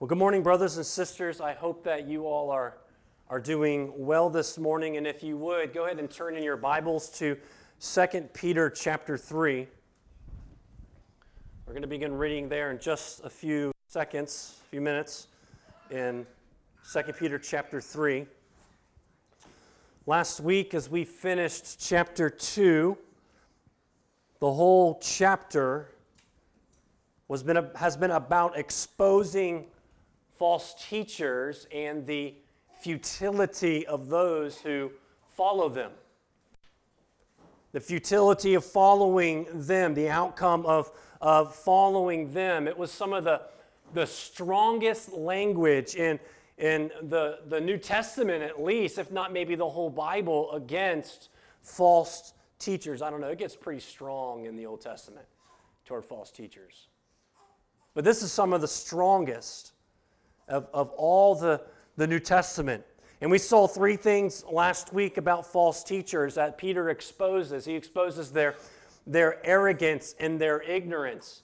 Well, good morning, brothers and sisters. I hope that you all are, are doing well this morning. And if you would, go ahead and turn in your Bibles to 2 Peter chapter 3. We're going to begin reading there in just a few seconds, a few minutes, in 2 Peter chapter 3. Last week, as we finished chapter 2, the whole chapter was been, has been about exposing false teachers and the futility of those who follow them. The futility of following them, the outcome of, of following them. It was some of the, the strongest language in, in the, the New Testament, at least, if not maybe the whole Bible, against false teachers. I don't know, it gets pretty strong in the Old Testament toward false teachers. But this is some of the strongest of, of all the, the New Testament. And we saw three things last week about false teachers that Peter exposes. He exposes their, their arrogance and their ignorance.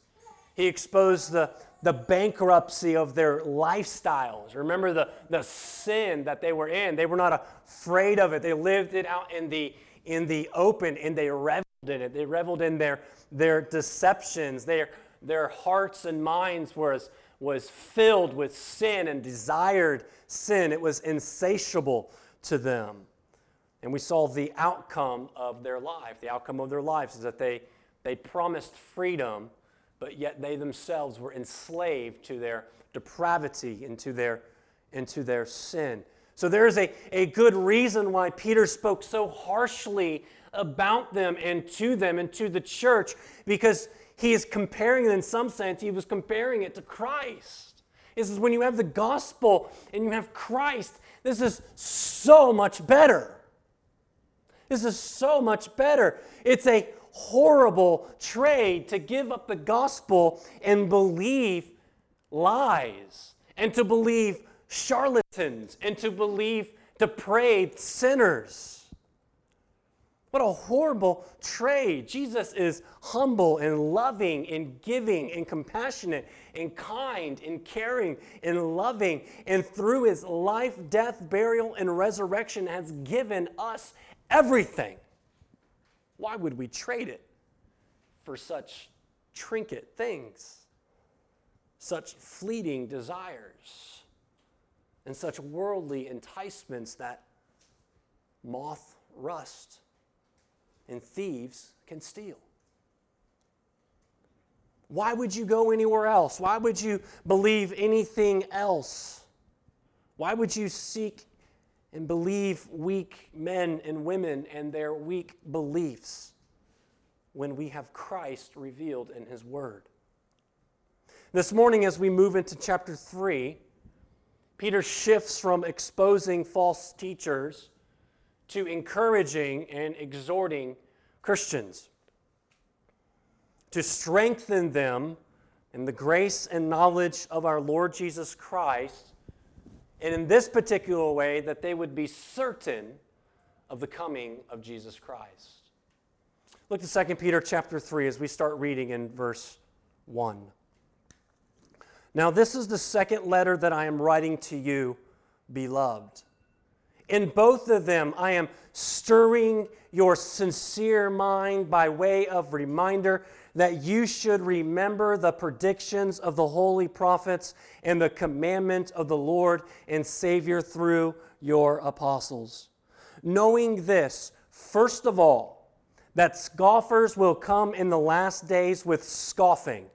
He exposed the, the bankruptcy of their lifestyles. Remember the, the sin that they were in. They were not afraid of it. They lived it out in the, in the open and they reveled in it. They reveled in their, their deceptions. Their, their hearts and minds were as was filled with sin and desired sin. It was insatiable to them. And we saw the outcome of their life. The outcome of their lives is that they, they promised freedom, but yet they themselves were enslaved to their depravity and to their, into their sin. So there is a, a good reason why Peter spoke so harshly about them and to them and to the church because he is comparing it in some sense, he was comparing it to Christ. This is when you have the gospel and you have Christ, this is so much better. This is so much better. It's a horrible trade to give up the gospel and believe lies and to believe charlatans and to believe depraved sinners. What a horrible trade. Jesus is humble and loving and giving and compassionate and kind and caring and loving. And through his life, death, burial, and resurrection has given us everything. Why would we trade it for such trinket things, such fleeting desires, and such worldly enticements that moth rust? And thieves can steal. Why would you go anywhere else? Why would you believe anything else? Why would you seek and believe weak men and women and their weak beliefs when we have Christ revealed in His Word? This morning, as we move into chapter 3, Peter shifts from exposing false teachers to encouraging and exhorting Christians, to strengthen them in the grace and knowledge of our Lord Jesus Christ, and in this particular way, that they would be certain of the coming of Jesus Christ. Look to 2 Peter chapter 3 as we start reading in verse 1. Now, this is the second letter that I am writing to you, beloved. In both of them, I am stirring your sincere mind by way of reminder that you should remember the predictions of the holy prophets and the commandment of the Lord and Savior through your apostles. Knowing this, first of all, that scoffers will come in the last days with scoffing,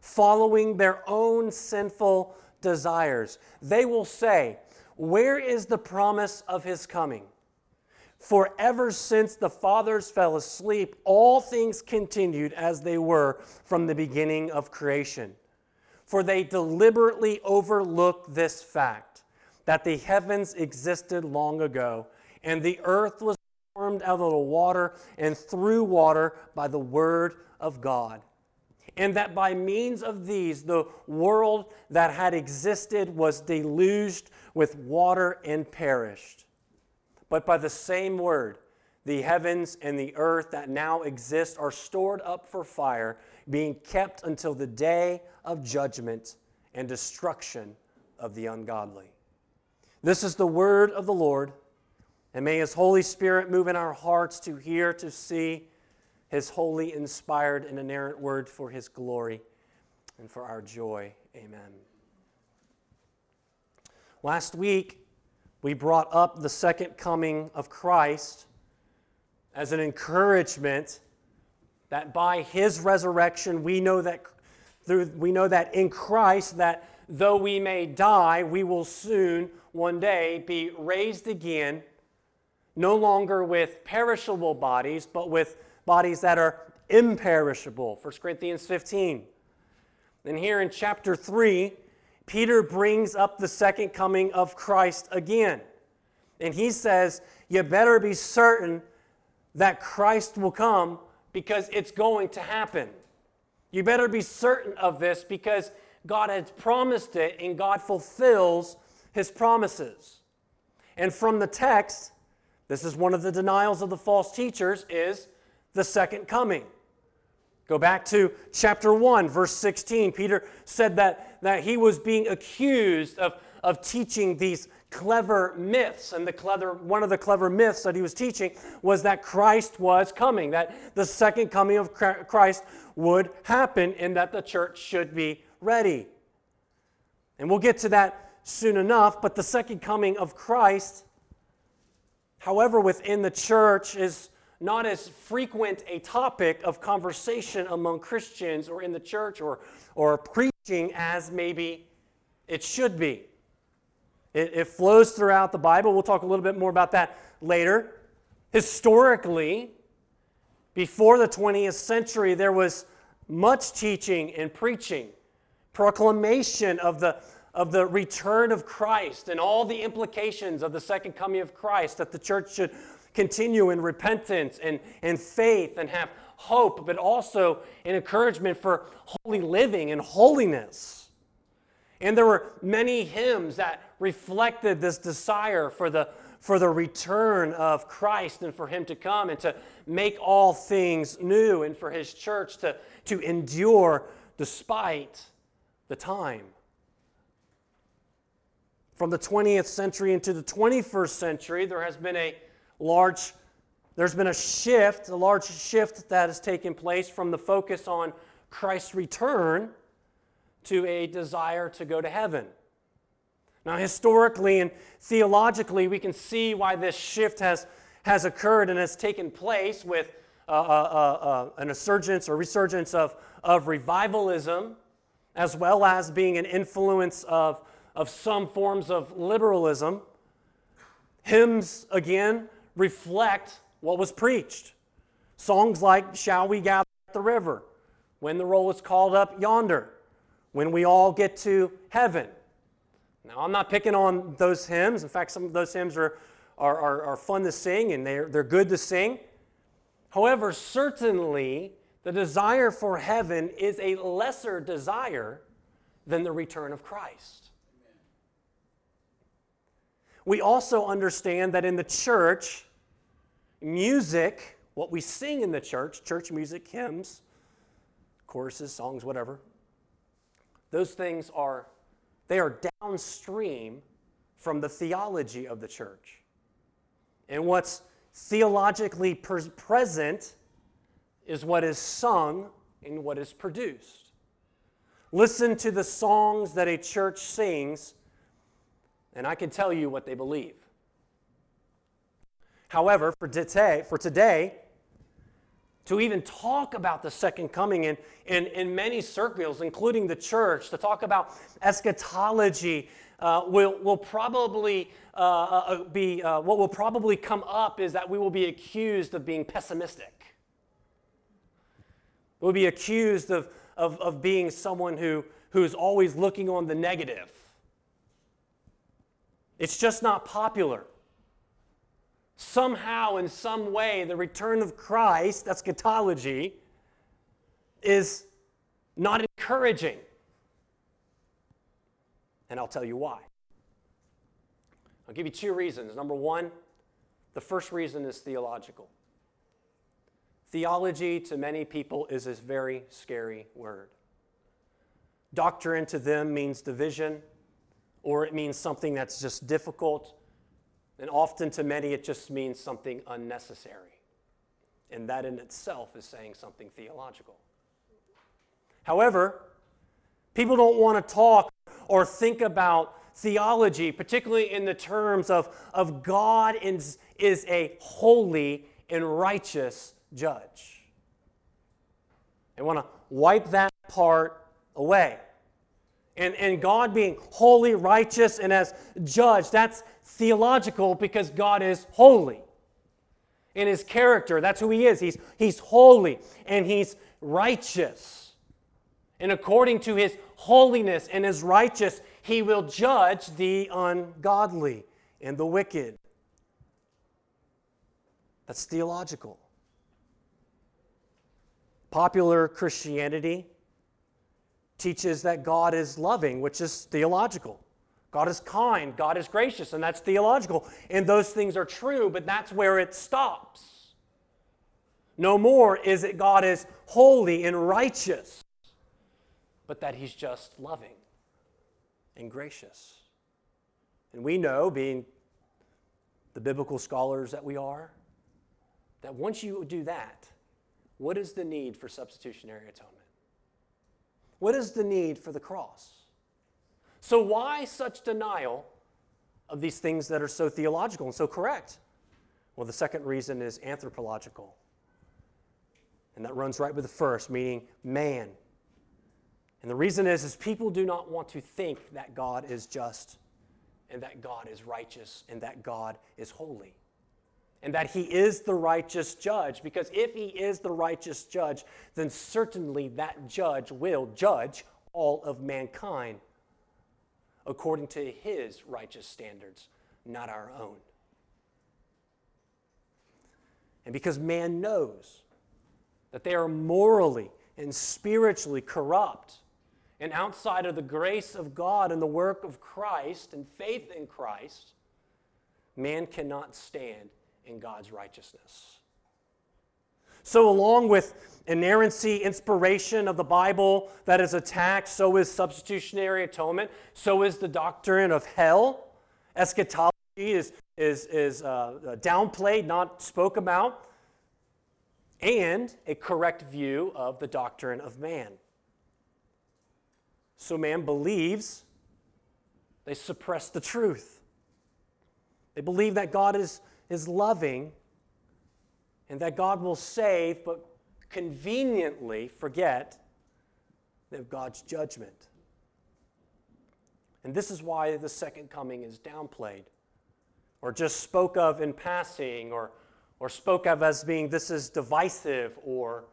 following their own sinful desires. They will say, where is the promise of his coming? For ever since the fathers fell asleep, all things continued as they were from the beginning of creation. For they deliberately overlooked this fact that the heavens existed long ago, and the earth was formed out of the water and through water by the word of God and that by means of these the world that had existed was deluged with water and perished. But by the same word, the heavens and the earth that now exist are stored up for fire, being kept until the day of judgment and destruction of the ungodly. This is the word of the Lord, and may His Holy Spirit move in our hearts to hear, to see His holy, inspired, and inerrant word for His glory and for our joy. Amen. Last week, we brought up the second coming of Christ as an encouragement that by his resurrection we know that through we know that in Christ that though we may die we will soon one day be raised again no longer with perishable bodies but with bodies that are imperishable. 1 Corinthians 15 and here in chapter 3 Peter brings up the second coming of Christ again. And he says, You better be certain that Christ will come because it's going to happen. You better be certain of this because God has promised it and God fulfills his promises. And from the text, this is one of the denials of the false teachers is the second coming. Go back to chapter 1, verse 16. Peter said that, that he was being accused of, of teaching these clever myths. And the clever, one of the clever myths that he was teaching was that Christ was coming, that the second coming of Christ would happen, and that the church should be ready. And we'll get to that soon enough, but the second coming of Christ, however, within the church is not as frequent a topic of conversation among Christians or in the church or, or preaching as maybe it should be. It, it flows throughout the Bible. We'll talk a little bit more about that later. Historically, before the 20th century, there was much teaching and preaching, proclamation of the, of the return of Christ and all the implications of the second coming of Christ that the church should continue in repentance and, and faith and have hope, but also an encouragement for holy living and holiness. And there were many hymns that reflected this desire for the, for the return of Christ and for Him to come and to make all things new and for His church to, to endure despite the time. From the 20th century into the 21st century, there has been a large, there's been a shift, a large shift that has taken place from the focus on Christ's return to a desire to go to heaven. Now, historically and theologically, we can see why this shift has, has occurred and has taken place with uh, uh, uh, uh an resurgence or resurgence of, of revivalism, as well as being an influence of, of some forms of liberalism. Hymns, again, reflect what was preached. Songs like Shall We Gather at the River, When the Roll is Called Up Yonder, When We All Get to Heaven. Now, I'm not picking on those hymns. In fact, some of those hymns are, are, are, are fun to sing and they're, they're good to sing. However, certainly the desire for heaven is a lesser desire than the return of Christ. We also understand that in the church, music, what we sing in the church, church music, hymns, choruses, songs, whatever, those things are they are downstream from the theology of the church. And what's theologically present is what is sung and what is produced. Listen to the songs that a church sings and I can tell you what they believe. However, for today, for today to even talk about the second coming in, in, in many circles, including the church, to talk about eschatology, uh, will, will probably uh, uh, be, uh, what will probably come up is that we will be accused of being pessimistic. We'll be accused of, of, of being someone who, who's always looking on the negative. It's just not popular. Somehow, in some way, the return of Christ, that's eschatology, is not encouraging. And I'll tell you why. I'll give you two reasons. Number one, the first reason is theological. Theology to many people is a very scary word. Doctrine to them means division, or it means something that's just difficult, and often to many it just means something unnecessary. And that in itself is saying something theological. However, people don't want to talk or think about theology, particularly in the terms of, of God is, is a holy and righteous judge. They want to wipe that part away. And, and God being holy, righteous, and as judge, that's theological because God is holy. In his character, that's who he is. He's, he's holy and he's righteous. And according to his holiness and his righteous, he will judge the ungodly and the wicked. That's theological. Popular Christianity teaches that God is loving, which is theological. God is kind, God is gracious, and that's theological. And those things are true, but that's where it stops. No more is it God is holy and righteous, but that He's just loving and gracious. And we know, being the biblical scholars that we are, that once you do that, what is the need for substitutionary atonement? What is the need for the cross? So, why such denial of these things that are so theological and so correct? Well, the second reason is anthropological. And that runs right with the first, meaning man. And the reason is, is people do not want to think that God is just and that God is righteous and that God is holy and that he is the righteous judge. Because if he is the righteous judge, then certainly that judge will judge all of mankind according to his righteous standards, not our own. And because man knows that they are morally and spiritually corrupt and outside of the grace of God and the work of Christ and faith in Christ, man cannot stand in God's righteousness. So, along with inerrancy, inspiration of the Bible that is attacked, so is substitutionary atonement, so is the doctrine of hell. Eschatology is, is, is uh, downplayed, not spoke about, and a correct view of the doctrine of man. So, man believes, they suppress the truth. They believe that God is is loving and that God will save, but conveniently forget of God's judgment. And this is why the second coming is downplayed or just spoke of in passing or, or spoke of as being this is divisive or,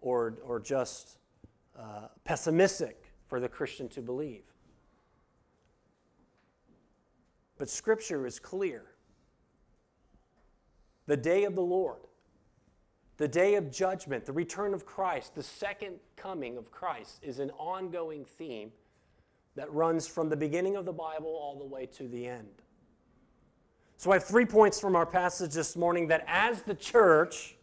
or, or just uh, pessimistic for the Christian to believe. But Scripture is clear the day of the Lord, the day of judgment, the return of Christ, the second coming of Christ is an ongoing theme that runs from the beginning of the Bible all the way to the end. So I have three points from our passage this morning that as the church,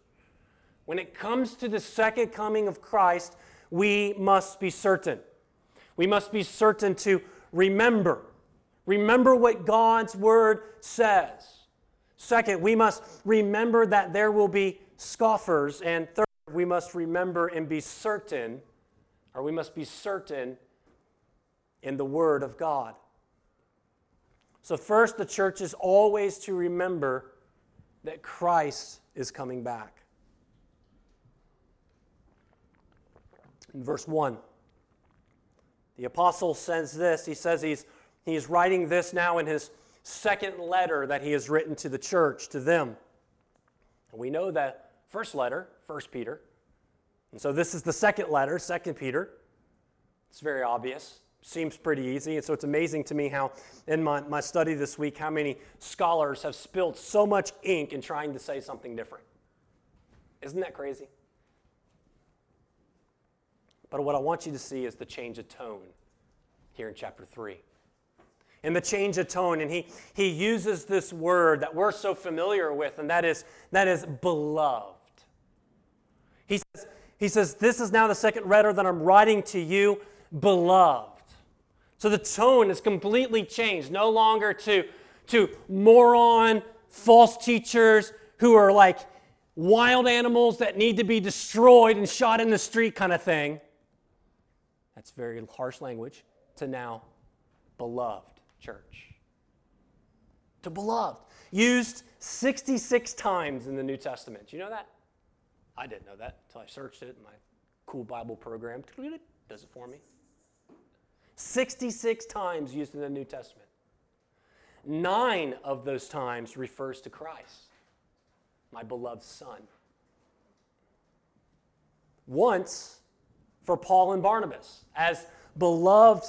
when it comes to the second coming of Christ, we must be certain. We must be certain to remember. Remember what God's word says. Second, we must remember that there will be scoffers. And third, we must remember and be certain, or we must be certain in the Word of God. So, first, the church is always to remember that Christ is coming back. In verse 1, the apostle says this. He says he's, he's writing this now in his second letter that he has written to the church, to them. And we know that first letter, First Peter. And so this is the second letter, Second Peter. It's very obvious. Seems pretty easy. And so it's amazing to me how, in my, my study this week, how many scholars have spilled so much ink in trying to say something different. Isn't that crazy? But what I want you to see is the change of tone here in chapter 3 and the change of tone. And he, he uses this word that we're so familiar with, and that is, that is beloved. He says, he says, This is now the second letter that I'm writing to you, beloved. So the tone is completely changed, no longer to, to moron, false teachers who are like wild animals that need to be destroyed and shot in the street kind of thing. That's very harsh language. To now, beloved church. To beloved. Used 66 times in the New Testament. Do you know that? I didn't know that until I searched it in my cool Bible program. Does it for me. 66 times used in the New Testament. Nine of those times refers to Christ, my beloved Son. Once for Paul and Barnabas as beloved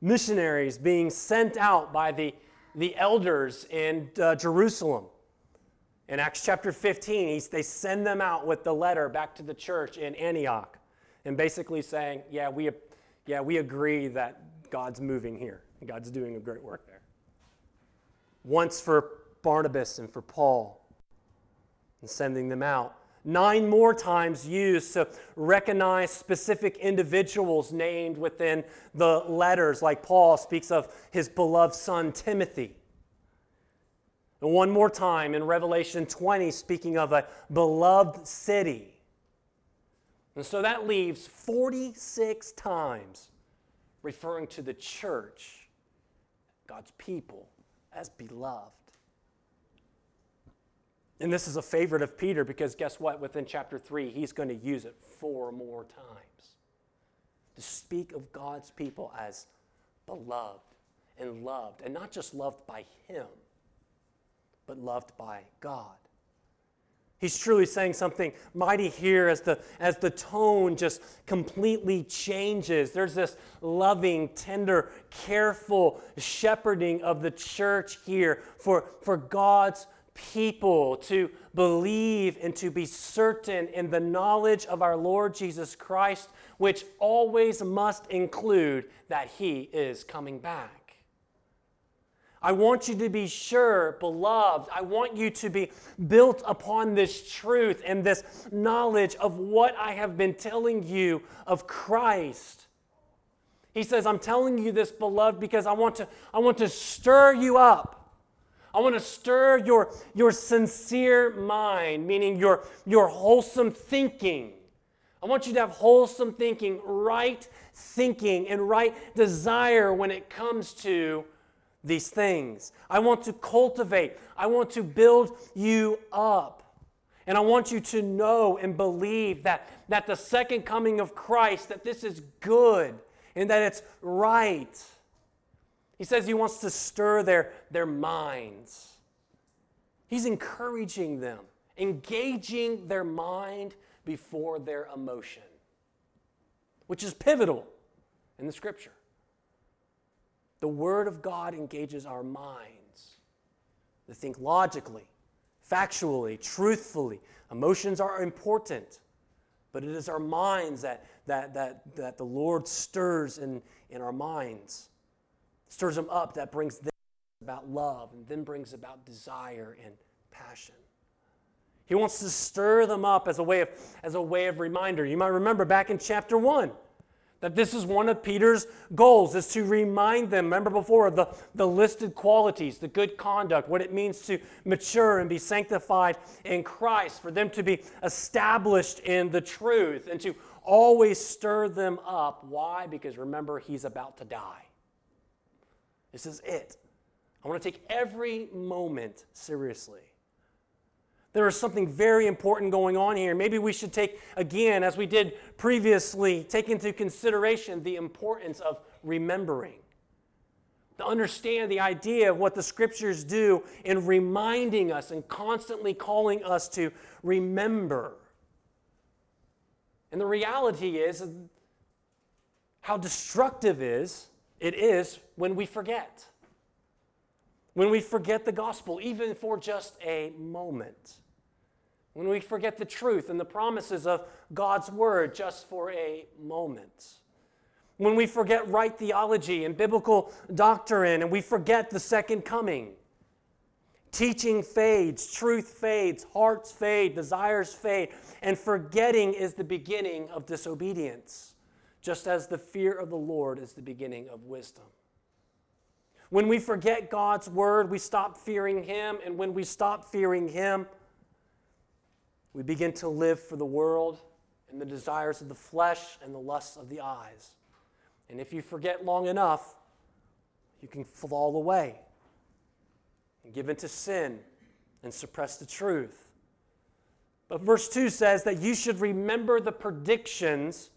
missionaries being sent out by the, the elders in uh, Jerusalem. In Acts chapter 15, they send them out with the letter back to the church in Antioch and basically saying, Yeah, we, yeah, we agree that God's moving here. and God's doing a great work there. Once for Barnabas and for Paul, and sending them out. Nine more times used to recognize specific individuals named within the letters, like Paul speaks of his beloved son Timothy. And one more time in Revelation 20, speaking of a beloved city. And so that leaves 46 times referring to the church, God's people, as beloved. And this is a favorite of Peter because guess what? Within chapter 3, he's going to use it four more times to speak of God's people as beloved and loved, and not just loved by him, but loved by God. He's truly saying something mighty here as the, as the tone just completely changes. There's this loving, tender, careful shepherding of the church here for, for God's people to believe and to be certain in the knowledge of our Lord Jesus Christ, which always must include that He is coming back. I want you to be sure, beloved. I want you to be built upon this truth and this knowledge of what I have been telling you of Christ. He says, I'm telling you this, beloved, because I want to, I want to stir you up. I want to stir your, your sincere mind, meaning your, your wholesome thinking. I want you to have wholesome thinking, right thinking, and right desire when it comes to these things. I want to cultivate, I want to build you up. And I want you to know and believe that, that the second coming of Christ, that this is good and that it's right. He says he wants to stir their, their minds. He's encouraging them, engaging their mind before their emotion, which is pivotal in the scripture. The Word of God engages our minds to think logically, factually, truthfully. Emotions are important, but it is our minds that, that, that, that the Lord stirs in, in our minds, stirs them up, that brings them about love, and then brings about desire and passion. He wants to stir them up as a way of, as a way of reminder. You might remember back in chapter 1 that this is one of Peter's goals, is to remind them, remember before, the, the listed qualities, the good conduct, what it means to mature and be sanctified in Christ, for them to be established in the truth, and to always stir them up. Why? Because remember, he's about to die. This is it. I want to take every moment seriously there is something very important going on here. Maybe we should take, again, as we did previously, take into consideration the importance of remembering. To understand the idea of what the scriptures do in reminding us and constantly calling us to remember. And the reality is how destructive is it is when we forget. When we forget the gospel, even for just a moment. When we forget the truth and the promises of God's word just for a moment. When we forget right theology and biblical doctrine and we forget the second coming. Teaching fades, truth fades, hearts fade, desires fade, and forgetting is the beginning of disobedience, just as the fear of the Lord is the beginning of wisdom. When we forget God's word, we stop fearing Him. And when we stop fearing Him, we begin to live for the world and the desires of the flesh and the lusts of the eyes. And if you forget long enough, you can fall away and give into sin and suppress the truth. But verse 2 says that you should remember the predictions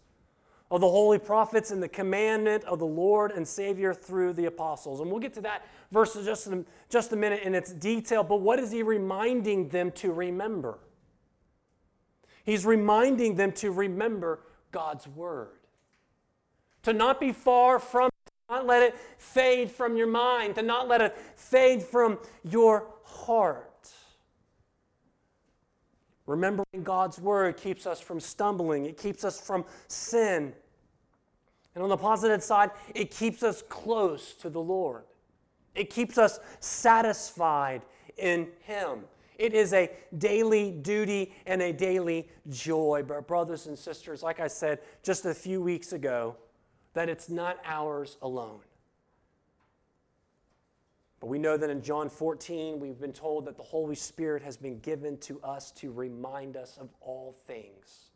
of the holy prophets and the commandment of the Lord and Savior through the apostles. And we'll get to that verse in just a, just a minute in its detail. But what is he reminding them to remember? He's reminding them to remember God's word, to not be far from it, not let it fade from your mind, to not let it fade from your heart. Remembering God's word keeps us from stumbling, it keeps us from sin. And on the positive side, it keeps us close to the Lord. It keeps us satisfied in Him. It is a daily duty and a daily joy. But, brothers and sisters, like I said just a few weeks ago, that it's not ours alone. But we know that in John 14, we've been told that the Holy Spirit has been given to us to remind us of all things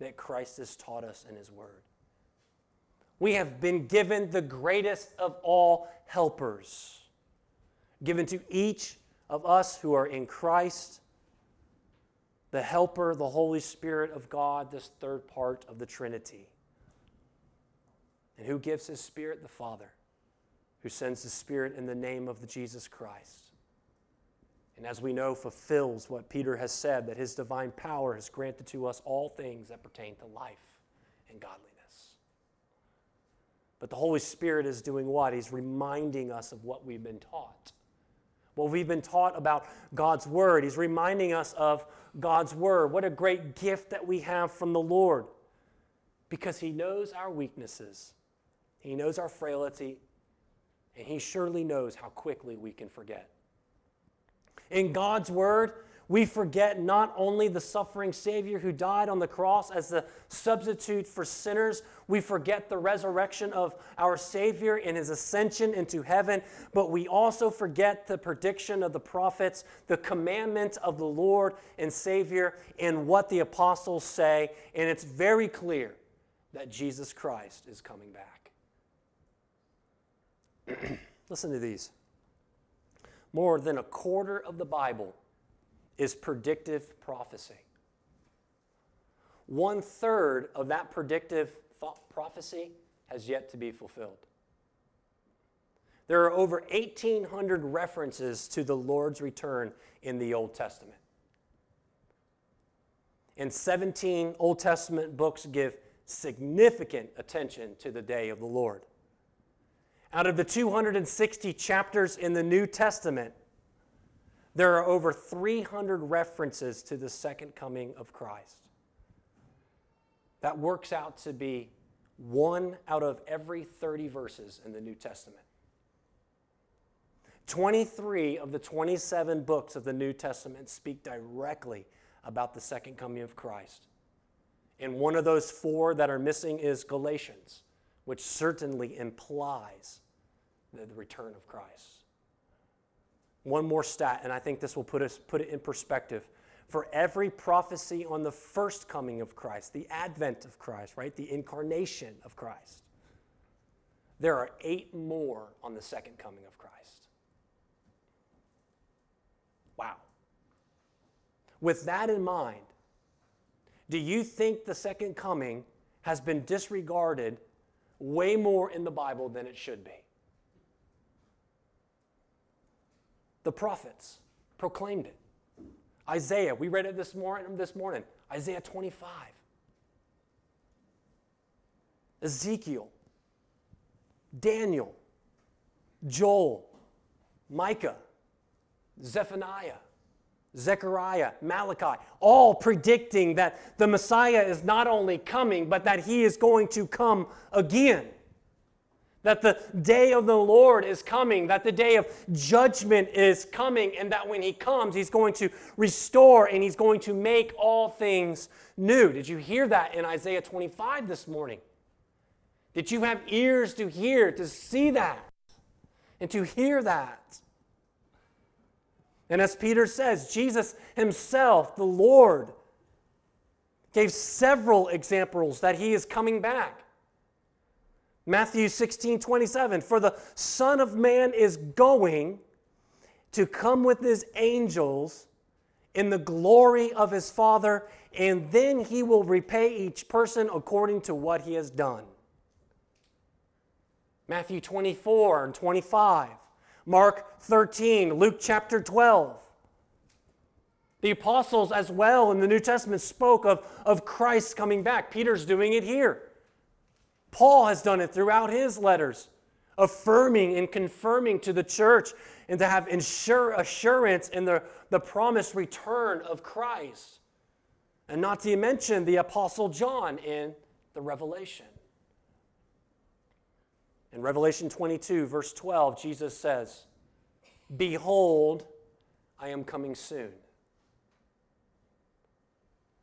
that Christ has taught us in His Word. We have been given the greatest of all helpers, given to each of us who are in Christ, the helper, the Holy Spirit of God, this third part of the Trinity. And who gives his Spirit? The Father, who sends the Spirit in the name of the Jesus Christ. And as we know, fulfills what Peter has said that his divine power has granted to us all things that pertain to life and godliness. But the Holy Spirit is doing what? He's reminding us of what we've been taught. What we've been taught about God's Word. He's reminding us of God's Word. What a great gift that we have from the Lord. Because He knows our weaknesses, He knows our frailty, and He surely knows how quickly we can forget. In God's Word, we forget not only the suffering Savior who died on the cross as the substitute for sinners, we forget the resurrection of our Savior and his ascension into heaven, but we also forget the prediction of the prophets, the commandment of the Lord and Savior, and what the apostles say. And it's very clear that Jesus Christ is coming back. Listen to these. More than a quarter of the Bible is predictive prophecy. One third of that predictive prophecy has yet to be fulfilled. There are over 1,800 references to the Lord's return in the Old Testament. And 17 Old Testament books give significant attention to the day of the Lord. Out of the 260 chapters in the New Testament, there are over 300 references to the second coming of Christ. That works out to be one out of every 30 verses in the New Testament. 23 of the 27 books of the New Testament speak directly about the second coming of Christ. And one of those four that are missing is Galatians, which certainly implies the return of Christ. One more stat, and I think this will put, us, put it in perspective. For every prophecy on the first coming of Christ, the advent of Christ, right? The incarnation of Christ, there are eight more on the second coming of Christ. Wow. With that in mind, do you think the second coming has been disregarded way more in the Bible than it should be? The prophets proclaimed it. Isaiah, we read it this morning, this morning. Isaiah 25. Ezekiel, Daniel, Joel, Micah, Zephaniah, Zechariah, Malachi, all predicting that the Messiah is not only coming, but that he is going to come again that the day of the Lord is coming, that the day of judgment is coming, and that when He comes, He's going to restore and He's going to make all things new. Did you hear that in Isaiah 25 this morning? Did you have ears to hear, to see that? and to hear that. And as Peter says, Jesus himself, the Lord, gave several examples that he is coming back. Matthew 16, 27, for the Son of Man is going to come with his angels in the glory of his Father, and then he will repay each person according to what he has done. Matthew 24 and 25, Mark 13, Luke chapter 12. The apostles, as well, in the New Testament, spoke of, of Christ coming back. Peter's doing it here. Paul has done it throughout his letters, affirming and confirming to the church and to have insure, assurance in the, the promised return of Christ. And not to mention the Apostle John in the Revelation. In Revelation 22, verse 12, Jesus says, Behold, I am coming soon.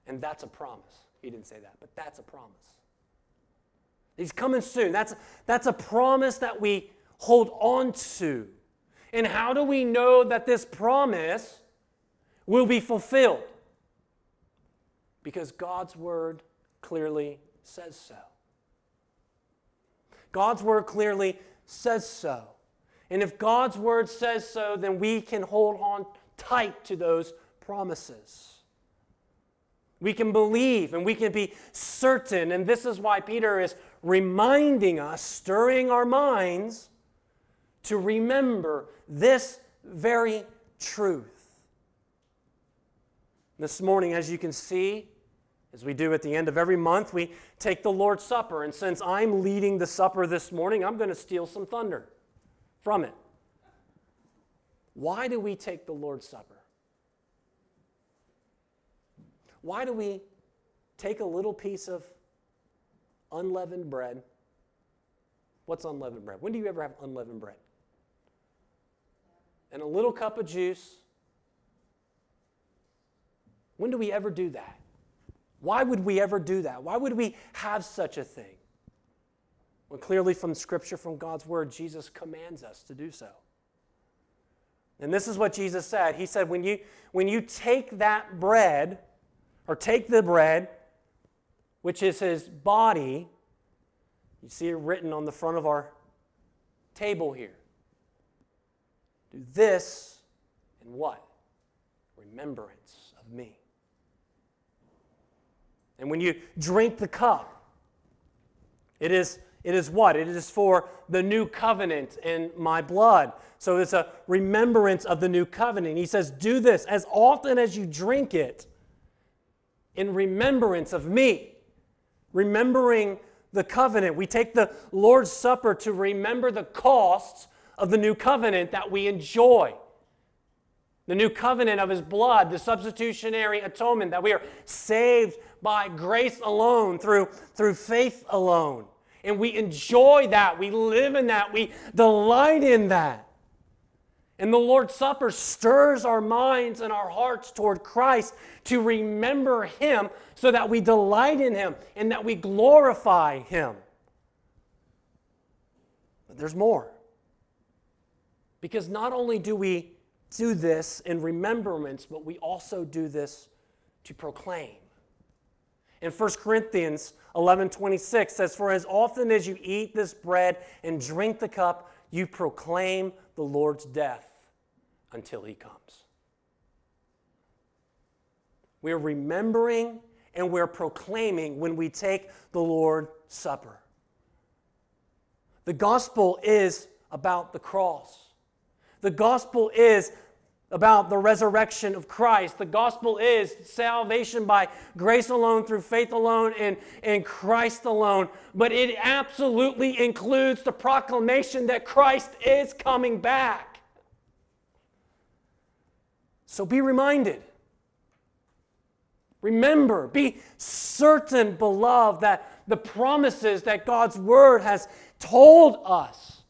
And that's a promise. He didn't say that, but that's a promise. He's coming soon. That's, that's a promise that we hold on to. And how do we know that this promise will be fulfilled? Because God's word clearly says so. God's word clearly says so. And if God's word says so, then we can hold on tight to those promises. We can believe and we can be certain. And this is why Peter is reminding us, stirring our minds to remember this very truth. This morning, as you can see, as we do at the end of every month, we take the Lord's Supper. And since I'm leading the supper this morning, I'm going to steal some thunder from it. Why do we take the Lord's Supper? Why do we take a little piece of unleavened bread? What's unleavened bread? When do you ever have unleavened bread? And a little cup of juice. When do we ever do that? Why would we ever do that? Why would we have such a thing? Well, clearly from Scripture, from God's Word, Jesus commands us to do so. And this is what Jesus said. He said, when you, when you take that bread, or take the bread, which is his body. You see it written on the front of our table here. Do this and what? Remembrance of me. And when you drink the cup, it is, it is what? It is for the new covenant in my blood. So it's a remembrance of the new covenant. He says, Do this as often as you drink it in remembrance of me, remembering the covenant. We take the Lord's Supper to remember the costs of the new covenant that we enjoy. The new covenant of his blood, the substitutionary atonement, that we are saved by grace alone, through, through faith alone. And we enjoy that. We live in that. We delight in that. And the Lord's Supper stirs our minds and our hearts toward Christ to remember Him so that we delight in Him and that we glorify Him. But there's more. Because not only do we do this in remembrance, but we also do this to proclaim. In 1 Corinthians 11 26 says, For as often as you eat this bread and drink the cup, you proclaim the Lord's death until he comes. We're remembering and we're proclaiming when we take the Lord's Supper. The gospel is about the cross. The gospel is about the resurrection of Christ. The gospel is salvation by grace alone, through faith alone, and in Christ alone. But it absolutely includes the proclamation that Christ is coming back. So be reminded. Remember, be certain, beloved, that the promises that God's word has told us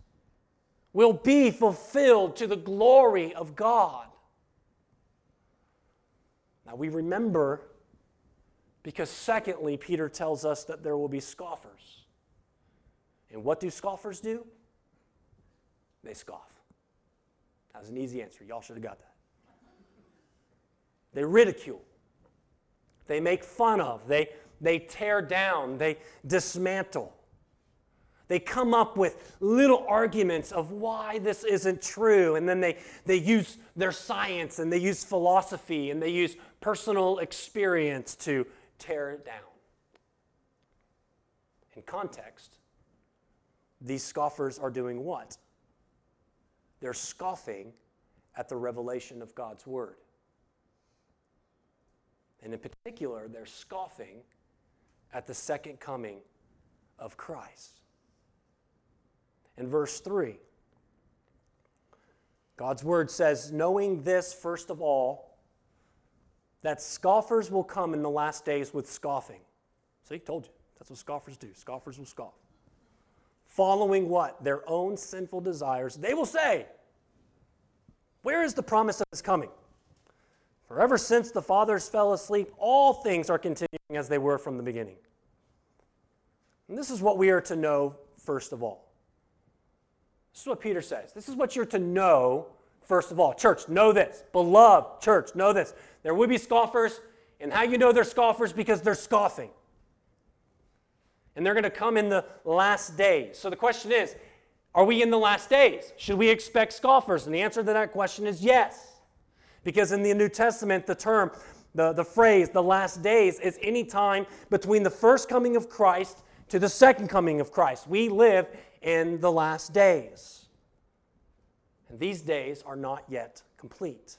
will be fulfilled to the glory of God. Now we remember because, secondly, Peter tells us that there will be scoffers. And what do scoffers do? They scoff. That was an easy answer. Y'all should have got that. They ridicule. They make fun of. They, they tear down. They dismantle. They come up with little arguments of why this isn't true. And then they, they use their science and they use philosophy and they use personal experience to tear it down. In context, these scoffers are doing what? They're scoffing at the revelation of God's word. And in particular, they're scoffing at the second coming of Christ. In verse 3, God's word says, Knowing this, first of all, that scoffers will come in the last days with scoffing. See, he told you. That's what scoffers do. Scoffers will scoff. Following what? Their own sinful desires. They will say, Where is the promise of his coming? For ever since the fathers fell asleep, all things are continuing as they were from the beginning. And this is what we are to know first of all. This is what Peter says. This is what you're to know first of all. Church, know this. Beloved church, know this. There will be scoffers, and how you know they're scoffers because they're scoffing. And they're going to come in the last days. So the question is, are we in the last days? Should we expect scoffers? And the answer to that question is yes. Because in the New Testament, the term, the, the phrase, the last days, is any time between the first coming of Christ to the second coming of Christ. We live in the last days. And these days are not yet complete.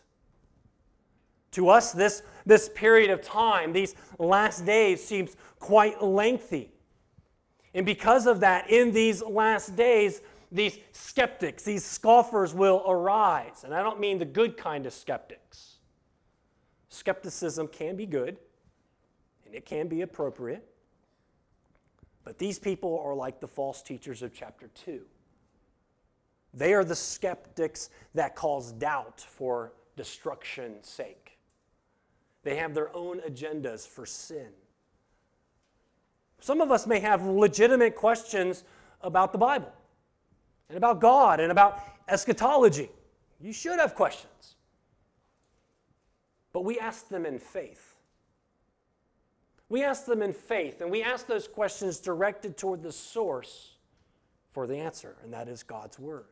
To us, this, this period of time, these last days, seems quite lengthy. And because of that, in these last days, these skeptics, these scoffers will arise. And I don't mean the good kind of skeptics. Skepticism can be good and it can be appropriate. But these people are like the false teachers of chapter 2. They are the skeptics that cause doubt for destruction's sake. They have their own agendas for sin. Some of us may have legitimate questions about the Bible and about God and about eschatology. You should have questions. But we ask them in faith. We ask them in faith, and we ask those questions directed toward the source for the answer, and that is God's Word.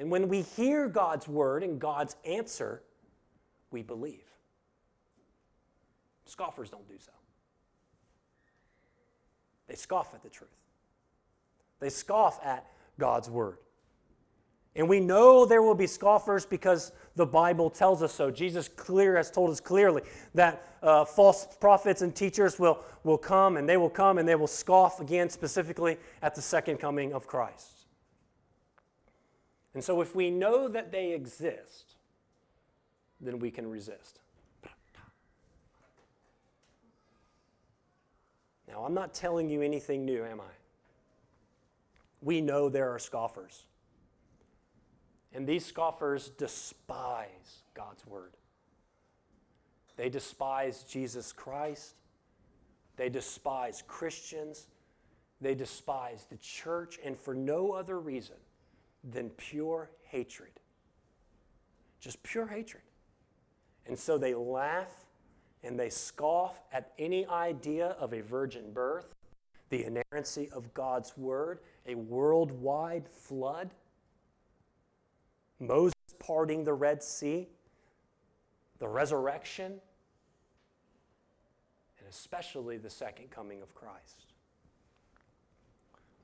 And when we hear God's Word and God's answer, we believe. Scoffers don't do so. They scoff at the truth. They scoff at God's word. And we know there will be scoffers because the Bible tells us so. Jesus clear has told us clearly that uh, false prophets and teachers will, will come and they will come and they will scoff again, specifically at the second coming of Christ. And so, if we know that they exist, then we can resist. Now, I'm not telling you anything new, am I? we know there are scoffers. And these scoffers despise God's word. They despise Jesus Christ. They despise Christians. They despise the church, and for no other reason than pure hatred. Just pure hatred. And so they laugh and they scoff at any idea of a virgin birth, the inerrancy of God's word, a worldwide flood, Moses parting the Red Sea, the resurrection, and especially the second coming of Christ.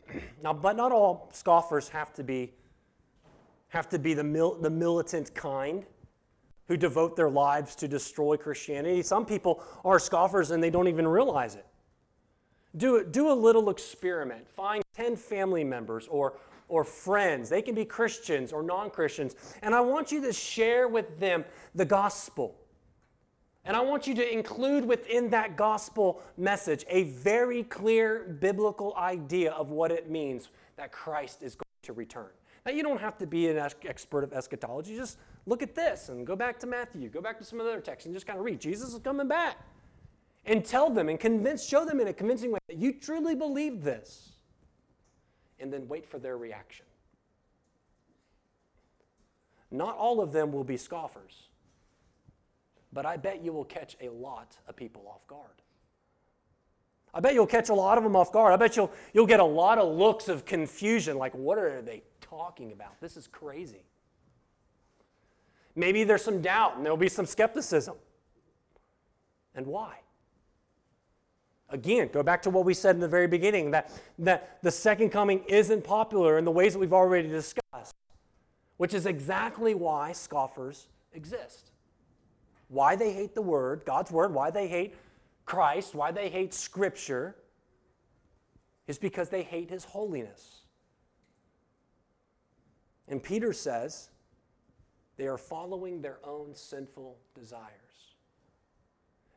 now, but not all scoffers have to be, have to be the, mil, the militant kind who devote their lives to destroy Christianity. Some people are scoffers and they don't even realize it. Do, do a little experiment. Find 10 family members or, or friends. They can be Christians or non Christians. And I want you to share with them the gospel. And I want you to include within that gospel message a very clear biblical idea of what it means that Christ is going to return. You don't have to be an expert of eschatology. Just look at this and go back to Matthew, go back to some other texts, and just kind of read. Jesus is coming back and tell them and convince, show them in a convincing way that you truly believe this, and then wait for their reaction. not all of them will be scoffers. But I bet you will catch a lot of people off guard. I bet you'll catch a lot of them off guard. I bet you'll, you'll get a lot of looks of confusion like, what are they talking about? This is crazy. Maybe there's some doubt and there'll be some skepticism. And why? Again, go back to what we said in the very beginning that, that the second coming isn't popular in the ways that we've already discussed, which is exactly why scoffers exist. Why they hate the Word, God's Word, why they hate Christ, why they hate Scripture, is because they hate His holiness. And Peter says they are following their own sinful desires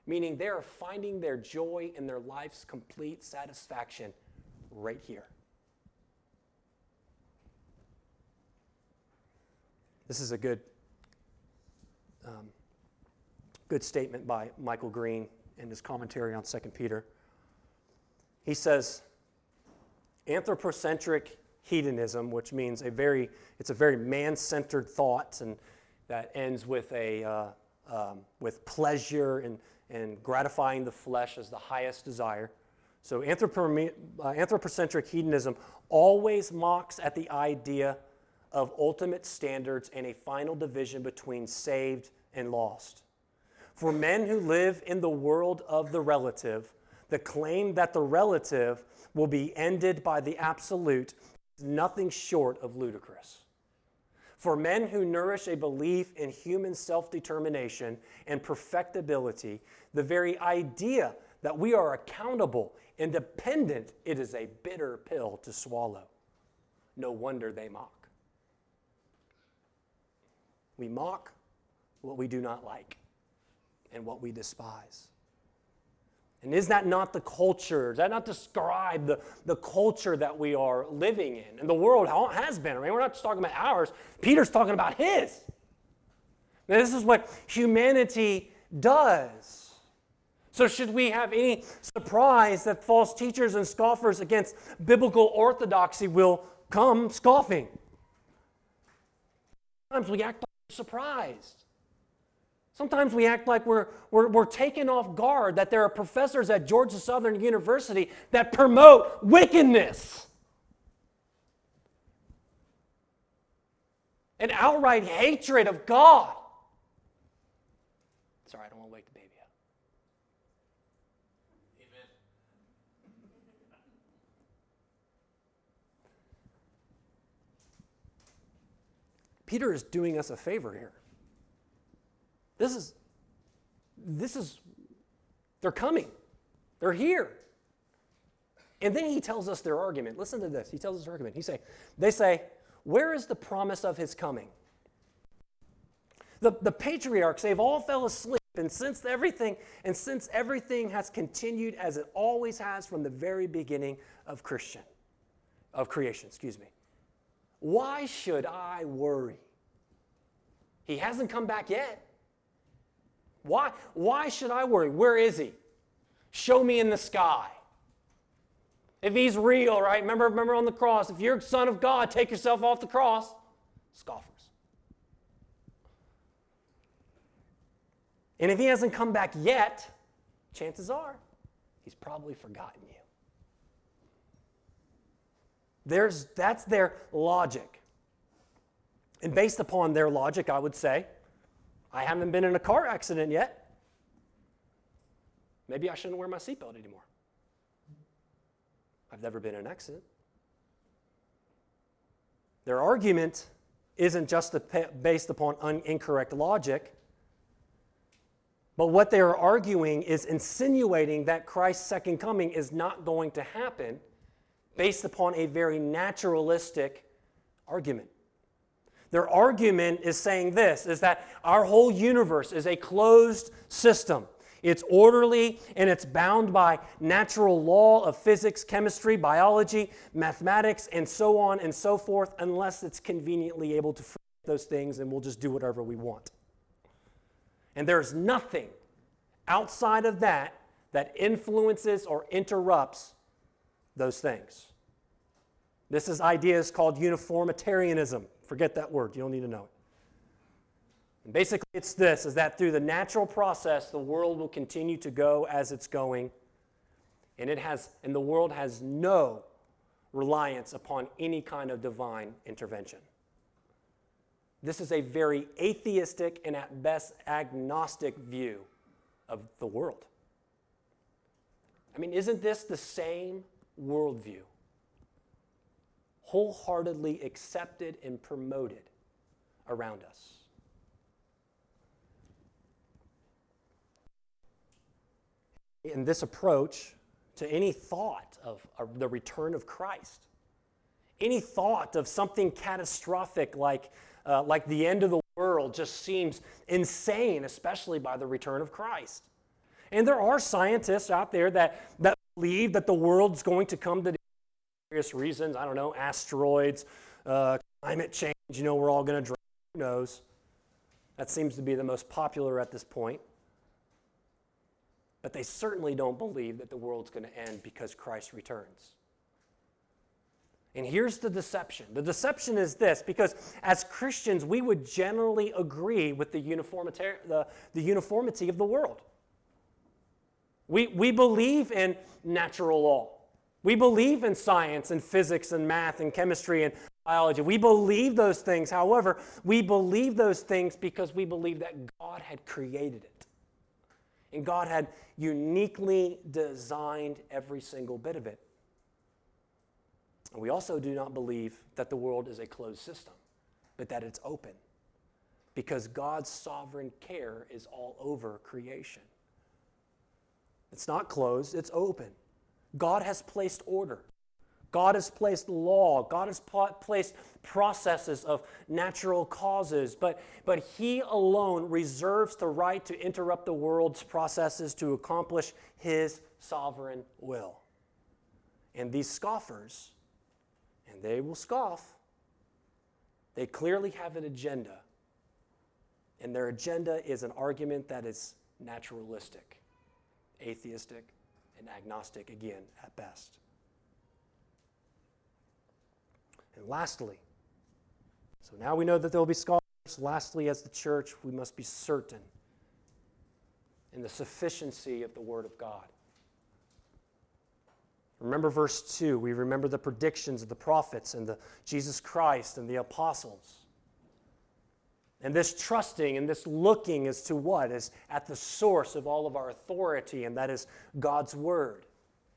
meaning they are finding their joy and their life's complete satisfaction right here. This is a good, um, good statement by Michael Green in his commentary on 2 Peter. He says, anthropocentric hedonism, which means a very, it's a very man-centered thought, and that ends with a, uh, um, with pleasure and and gratifying the flesh as the highest desire. So, uh, anthropocentric hedonism always mocks at the idea of ultimate standards and a final division between saved and lost. For men who live in the world of the relative, the claim that the relative will be ended by the absolute nothing short of ludicrous. For men who nourish a belief in human self determination and perfectibility, the very idea that we are accountable and dependent, it is a bitter pill to swallow. No wonder they mock. We mock what we do not like and what we despise. And is that not the culture? Does that not describe the, the culture that we are living in? And the world has been. I mean, we're not just talking about ours. Peter's talking about his. Now, this is what humanity does. So, should we have any surprise that false teachers and scoffers against biblical orthodoxy will come scoffing? Sometimes we act surprised. Sometimes we act like we're, we're, we're taken off guard that there are professors at Georgia Southern University that promote wickedness and outright hatred of God. Sorry, I don't want to wake the baby up. Amen. Peter is doing us a favor here. This is, this is, they're coming. They're here. And then he tells us their argument. Listen to this. He tells us their argument. He say, they say, where is the promise of his coming? The, the patriarchs, they've all fell asleep. And since everything, and since everything has continued as it always has from the very beginning of Christian, of creation, excuse me. Why should I worry? He hasn't come back yet. Why, why should I worry? Where is he? Show me in the sky. If he's real, right? Remember, remember on the cross, if you're a son of God, take yourself off the cross. Scoffers. And if he hasn't come back yet, chances are he's probably forgotten you. There's, that's their logic. And based upon their logic, I would say, I haven't been in a car accident yet. Maybe I shouldn't wear my seatbelt anymore. I've never been in an accident. Their argument isn't just based upon un- incorrect logic, but what they are arguing is insinuating that Christ's second coming is not going to happen based upon a very naturalistic argument. Their argument is saying this is that our whole universe is a closed system. It's orderly and it's bound by natural law of physics, chemistry, biology, mathematics, and so on and so forth, unless it's conveniently able to those things and we'll just do whatever we want. And there's nothing outside of that that influences or interrupts those things. This is ideas called uniformitarianism. Forget that word, you don't need to know it. And basically, it's this is that through the natural process, the world will continue to go as it's going. And it has and the world has no reliance upon any kind of divine intervention. This is a very atheistic and at best agnostic view of the world. I mean, isn't this the same worldview? Wholeheartedly accepted and promoted around us. In this approach to any thought of the return of Christ, any thought of something catastrophic like, uh, like the end of the world just seems insane, especially by the return of Christ. And there are scientists out there that, that believe that the world's going to come to various reasons. I don't know, asteroids, uh, climate change, you know, we're all going to drown. Who knows? That seems to be the most popular at this point. But they certainly don't believe that the world's going to end because Christ returns. And here's the deception the deception is this because as Christians, we would generally agree with the the, the uniformity of the world. We, we believe in natural law. We believe in science and physics and math and chemistry and biology. We believe those things. However, we believe those things because we believe that God had created it. And God had uniquely designed every single bit of it. We also do not believe that the world is a closed system, but that it's open. Because God's sovereign care is all over creation. It's not closed, it's open. God has placed order. God has placed law. God has placed processes of natural causes, but, but He alone reserves the right to interrupt the world's processes to accomplish His sovereign will. And these scoffers, and they will scoff, they clearly have an agenda. And their agenda is an argument that is naturalistic atheistic, and agnostic again at best. And lastly, so now we know that there will be scholars. Lastly, as the church, we must be certain in the sufficiency of the Word of God. Remember verse 2. We remember the predictions of the prophets and the Jesus Christ and the apostles. And this trusting and this looking as to what is at the source of all of our authority, and that is God's Word.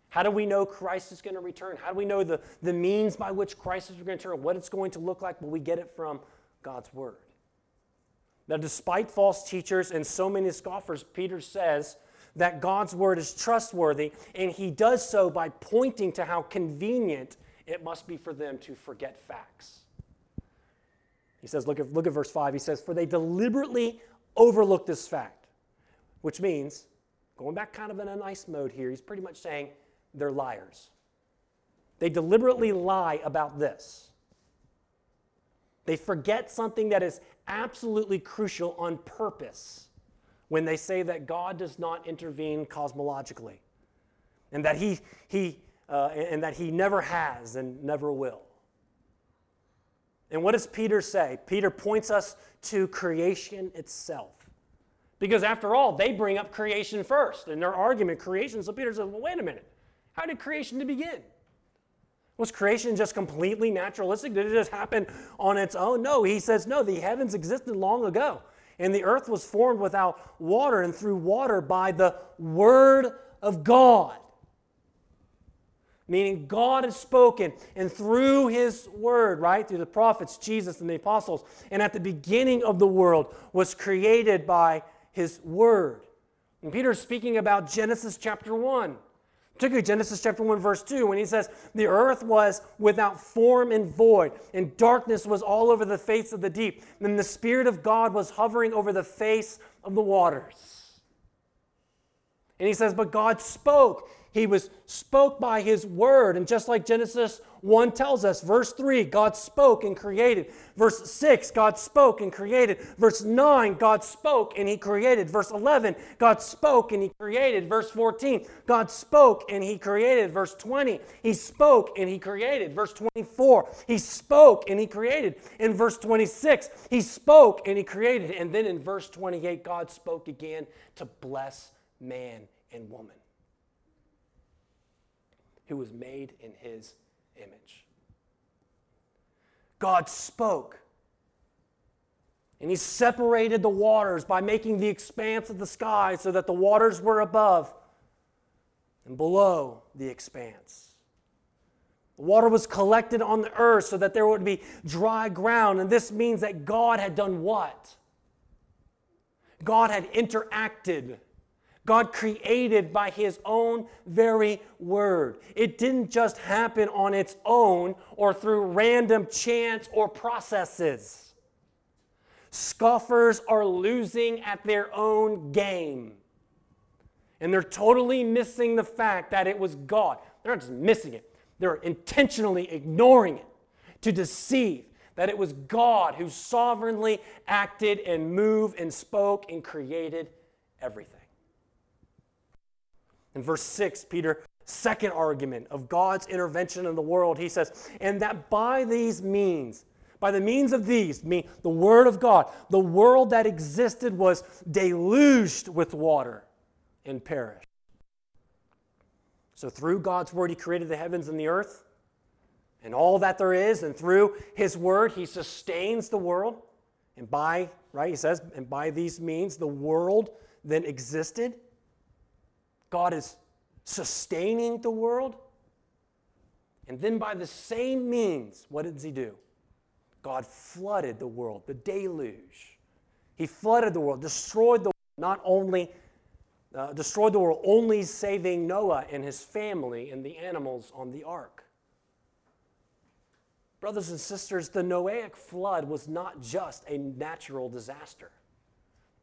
How do we know Christ is going to return? How do we know the, the means by which Christ is going to return? What it's going to look like? Well, we get it from God's Word. Now, despite false teachers and so many scoffers, Peter says that God's Word is trustworthy, and he does so by pointing to how convenient it must be for them to forget facts. He says, look at, look at verse 5. He says, For they deliberately overlook this fact, which means, going back kind of in a nice mode here, he's pretty much saying they're liars. They deliberately lie about this. They forget something that is absolutely crucial on purpose when they say that God does not intervene cosmologically and that he, he, uh, and that he never has and never will. And what does Peter say? Peter points us to creation itself. Because after all, they bring up creation first in their argument, creation. So Peter says, well, wait a minute. How did creation begin? Was creation just completely naturalistic? Did it just happen on its own? No, he says, no, the heavens existed long ago. And the earth was formed without water and through water by the word of God meaning God has spoken, and through His word, right, through the prophets, Jesus, and the apostles, and at the beginning of the world was created by His word. And Peter's speaking about Genesis chapter 1, particularly Genesis chapter 1, verse 2, when he says, The earth was without form and void, and darkness was all over the face of the deep, and the Spirit of God was hovering over the face of the waters. And he says, But God spoke he was spoke by his word. And just like Genesis 1 tells us, verse 3, God spoke and created. Verse 6, God spoke and created. Verse 9, God spoke and He created. Verse 11, God spoke and He created. Verse 14, God spoke and He created. Verse 20, He spoke and He created. Verse 24, He spoke and He created. In verse 26, He spoke and He created. And then in verse 28, God spoke again to bless man and woman who was made in His image. God spoke. And he separated the waters by making the expanse of the sky so that the waters were above and below the expanse. The water was collected on the earth so that there would be dry ground. And this means that God had done what? God had interacted God created by His own very word. It didn't just happen on its own or through random chance or processes. Scoffers are losing at their own game. And they're totally missing the fact that it was God. They're not just missing it, they're intentionally ignoring it to deceive that it was God who sovereignly acted and moved and spoke and created everything. In verse 6, Peter, second argument of God's intervention in the world, he says, and that by these means, by the means of these, mean the word of God, the world that existed was deluged with water and perished. So through God's word, he created the heavens and the earth and all that there is, and through his word, he sustains the world. And by, right, he says, and by these means, the world then existed. God is sustaining the world. And then, by the same means, what does He do? God flooded the world, the deluge. He flooded the world, destroyed the world, not only uh, destroyed the world, only saving Noah and his family and the animals on the ark. Brothers and sisters, the Noahic flood was not just a natural disaster.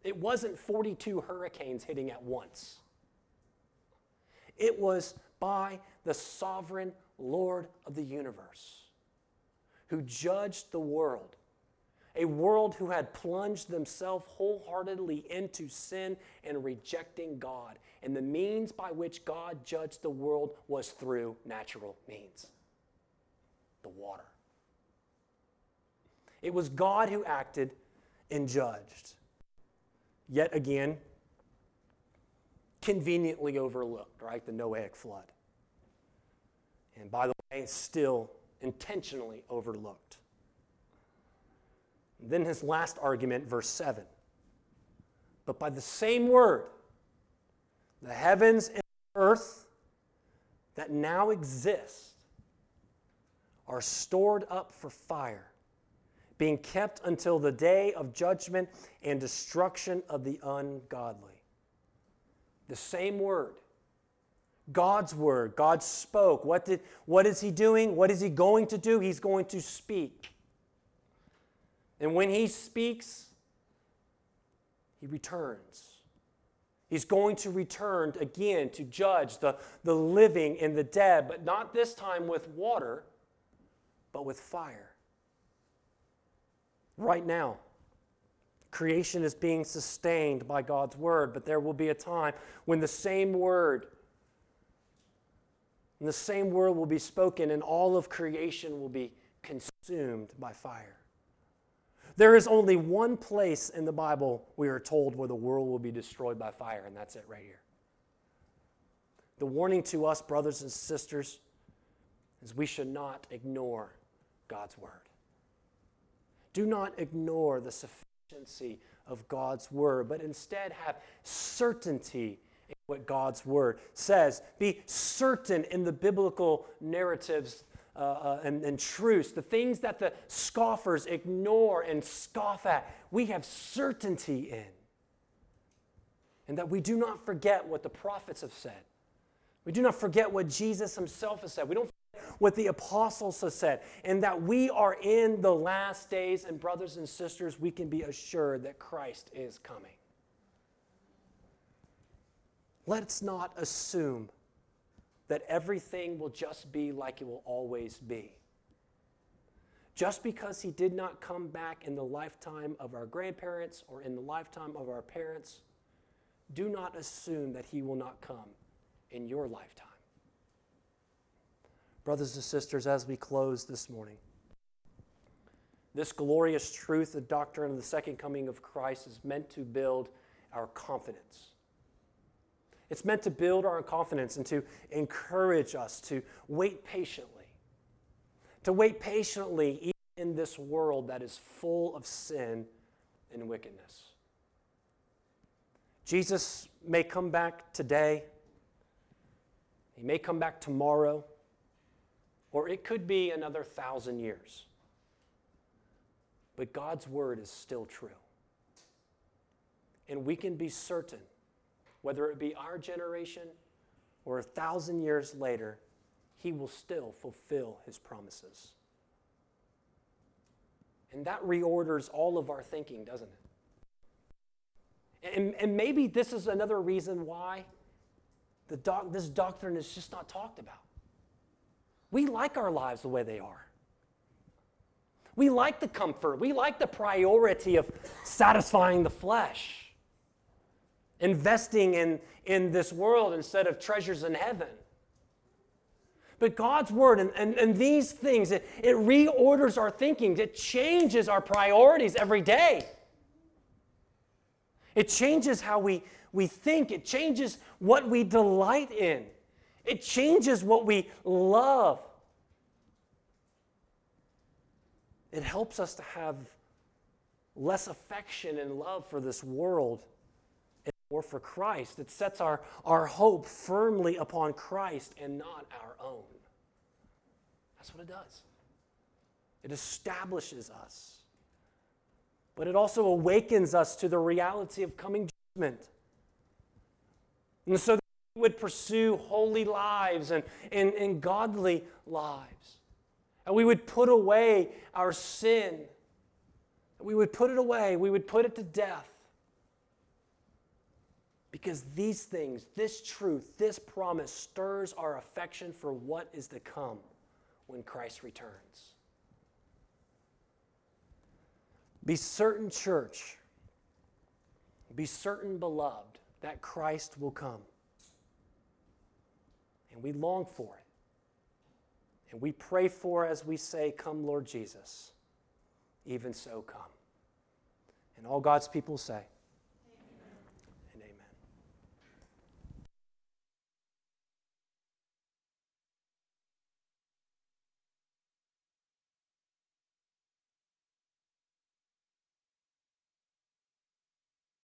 It wasn't 42 hurricanes hitting at once. It was by the sovereign Lord of the universe who judged the world. A world who had plunged themselves wholeheartedly into sin and rejecting God. And the means by which God judged the world was through natural means the water. It was God who acted and judged. Yet again, conveniently overlooked, right? The Noahic flood. And by the way, still intentionally overlooked. then his last argument, verse 7. But by the same word, the heavens and earth that now exist are stored up for fire, being kept until the day of judgment and destruction of the ungodly. The same word. God's word. God spoke. What, did, what is he doing? What is he going to do? He's going to speak. And when he speaks, he returns. He's going to return again to judge the, the living and the dead, but not this time with water, but with fire. Right now. Creation is being sustained by God's word, but there will be a time when the same word and the same word will be spoken and all of creation will be consumed by fire. There is only one place in the Bible we are told where the world will be destroyed by fire, and that's it right here. The warning to us, brothers and sisters, is we should not ignore God's word. Do not ignore the sufficient sufficiency of God's word, but instead have certainty in what God's word says. Be certain in the biblical narratives uh, uh, and, and truths, the things that the scoffers ignore and scoff at. We have certainty in. And that we do not forget what the prophets have said. We do not forget what Jesus himself has said. We don't what the apostles have said, and that we are in the last days, and brothers and sisters, we can be assured that Christ is coming. Let's not assume that everything will just be like it will always be. Just because he did not come back in the lifetime of our grandparents or in the lifetime of our parents, do not assume that he will not come in your lifetime. Brothers and sisters, as we close this morning, this glorious truth, the doctrine of the second coming of Christ, is meant to build our confidence. It's meant to build our confidence and to encourage us to wait patiently. To wait patiently even in this world that is full of sin and wickedness. Jesus may come back today, he may come back tomorrow, or it could be another thousand years. But God's word is still true. And we can be certain, whether it be our generation or a thousand years later, he will still fulfill his promises. And that reorders all of our thinking, doesn't it? And, and maybe this is another reason why the doc, this doctrine is just not talked about. We like our lives the way they are. We like the comfort. We like the priority of satisfying the flesh, investing in, in this world instead of treasures in heaven. But God's word and, and, and these things, it, it reorders our thinking, it changes our priorities every day. It changes how we, we think, it changes what we delight in, it changes what we love. It helps us to have less affection and love for this world and more for Christ. It sets our, our hope firmly upon Christ and not our own. That's what it does. It establishes us. But it also awakens us to the reality of coming judgment. And so would pursue holy lives and, and, and godly lives. And we would put away our sin. We would put it away. We would put it to death. Because these things, this truth, this promise stirs our affection for what is to come when Christ returns. Be certain, church, be certain, beloved, that Christ will come. And we long for it. And we pray for as we say, Come, Lord Jesus. Even so, come. And all God's people say,